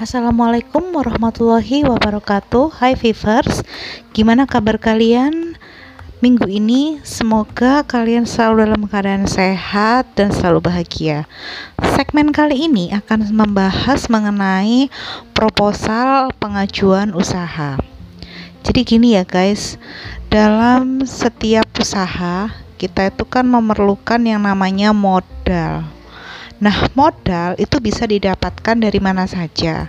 Assalamualaikum warahmatullahi wabarakatuh. Hai Vivers Gimana kabar kalian? Minggu ini semoga kalian selalu dalam keadaan sehat dan selalu bahagia. Segmen kali ini akan membahas mengenai proposal pengajuan usaha. Jadi gini ya guys Dalam setiap usaha kita itu kan memerlukan yang namanya modal Nah, modal itu bisa didapatkan dari mana saja.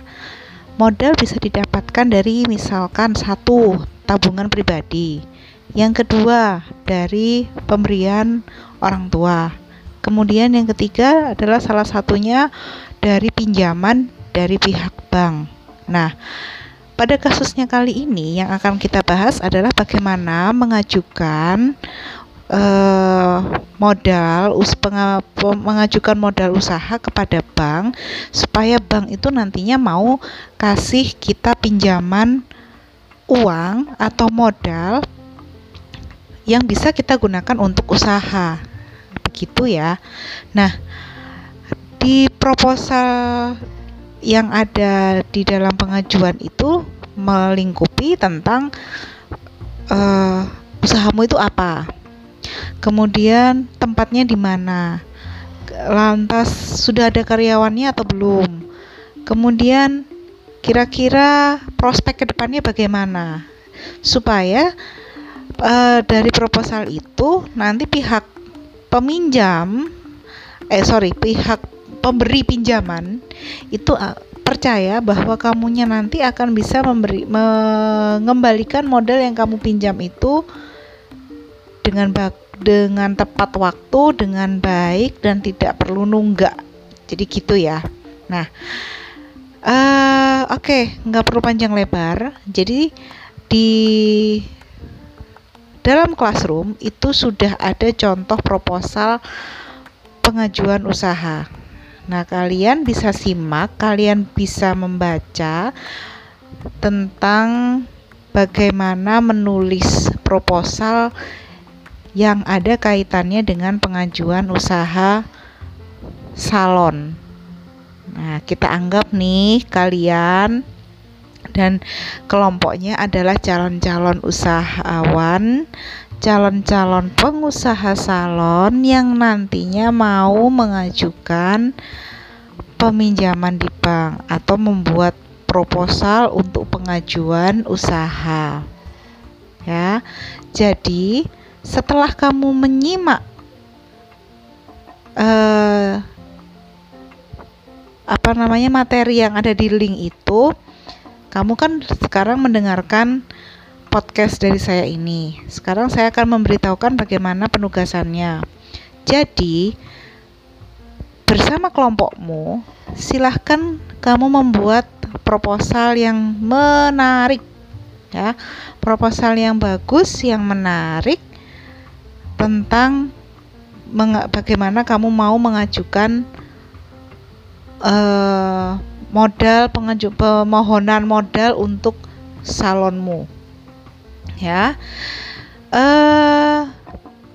Modal bisa didapatkan dari misalkan satu tabungan pribadi, yang kedua dari pemberian orang tua, kemudian yang ketiga adalah salah satunya dari pinjaman dari pihak bank. Nah, pada kasusnya kali ini yang akan kita bahas adalah bagaimana mengajukan uh, modal us mengajukan modal usaha kepada bank supaya bank itu nantinya mau kasih kita pinjaman uang atau modal yang bisa kita gunakan untuk usaha. Begitu ya. Nah di proposal yang ada di dalam pengajuan itu melingkupi tentang uh, usahamu itu apa kemudian tempatnya di mana? Lantas sudah ada karyawannya atau belum? Kemudian kira-kira prospek ke depannya bagaimana? Supaya uh, dari proposal itu nanti pihak peminjam eh sorry pihak pemberi pinjaman itu uh, percaya bahwa kamunya nanti akan bisa memberi mengembalikan modal yang kamu pinjam itu dengan bak dengan tepat waktu, dengan baik dan tidak perlu nunggak. Jadi gitu ya. Nah, uh, oke, okay, nggak perlu panjang lebar. Jadi di dalam classroom itu sudah ada contoh proposal pengajuan usaha. Nah, kalian bisa simak, kalian bisa membaca tentang bagaimana menulis proposal yang ada kaitannya dengan pengajuan usaha salon. Nah, kita anggap nih kalian dan kelompoknya adalah calon-calon usahawan, calon-calon pengusaha salon yang nantinya mau mengajukan peminjaman di bank atau membuat proposal untuk pengajuan usaha. Ya. Jadi, setelah kamu menyimak uh, apa namanya materi yang ada di link itu kamu kan sekarang mendengarkan podcast dari saya ini. Sekarang saya akan memberitahukan bagaimana penugasannya. Jadi bersama kelompokmu silahkan kamu membuat proposal yang menarik ya. Proposal yang bagus yang menarik tentang bagaimana kamu mau mengajukan uh, modal pengaju permohonan modal untuk salonmu. Ya. Uh,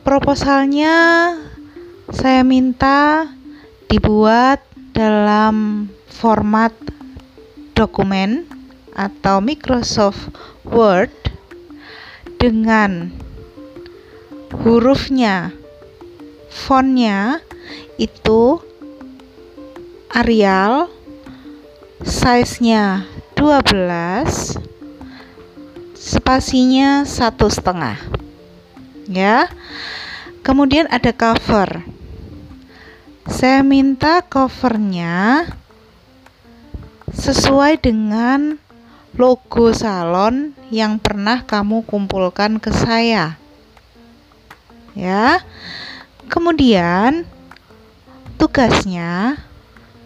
proposalnya saya minta dibuat dalam format dokumen atau Microsoft Word dengan hurufnya fontnya itu Arial size-nya 12 spasinya satu setengah ya. Kemudian ada cover. Saya minta covernya sesuai dengan logo salon yang pernah kamu kumpulkan ke saya ya. Kemudian tugasnya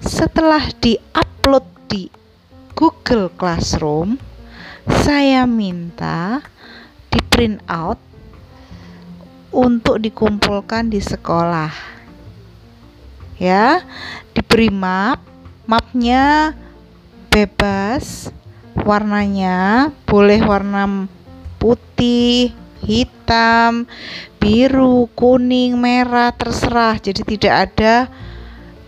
setelah di-upload di Google Classroom, saya minta di print out untuk dikumpulkan di sekolah. Ya, diberi map, mapnya bebas, warnanya boleh warna putih, hitam, biru, kuning, merah, terserah. Jadi tidak ada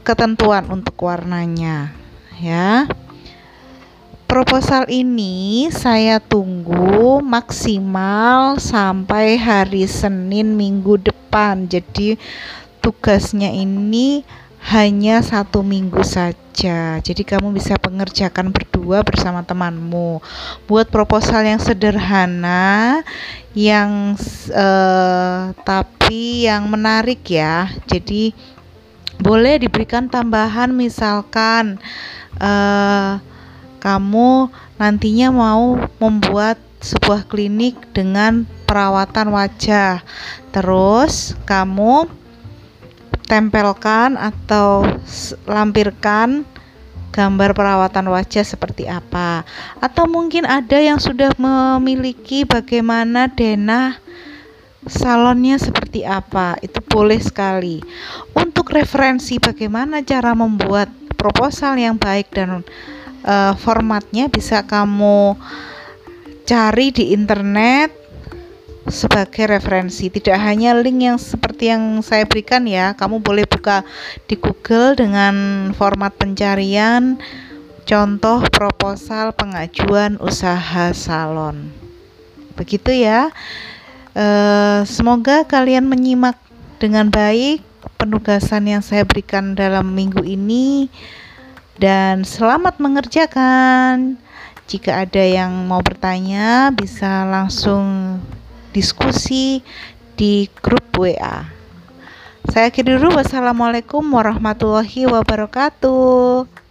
ketentuan untuk warnanya, ya. proposal ini saya tunggu maksimal sampai hari Senin minggu depan. Jadi tugasnya ini hanya satu minggu saja. Jadi kamu bisa pengerjakan berdua bersama temanmu. Buat proposal yang sederhana, yang uh, tapi yang menarik ya. Jadi boleh diberikan tambahan misalkan. Uh, kamu nantinya mau membuat sebuah klinik dengan perawatan wajah. Terus kamu tempelkan atau lampirkan gambar perawatan wajah seperti apa. Atau mungkin ada yang sudah memiliki bagaimana denah salonnya seperti apa. Itu boleh sekali. Untuk referensi bagaimana cara membuat proposal yang baik dan uh, formatnya bisa kamu cari di internet sebagai referensi. Tidak hanya link yang seperti yang saya berikan ya kamu boleh buka di Google dengan format pencarian contoh proposal pengajuan usaha salon. Begitu ya. E, semoga kalian menyimak dengan baik penugasan yang saya berikan dalam minggu ini. Dan selamat mengerjakan. Jika ada yang mau bertanya, bisa langsung diskusi di grup WA. Saya akhiri dulu. Wassalamualaikum warahmatullahi wabarakatuh.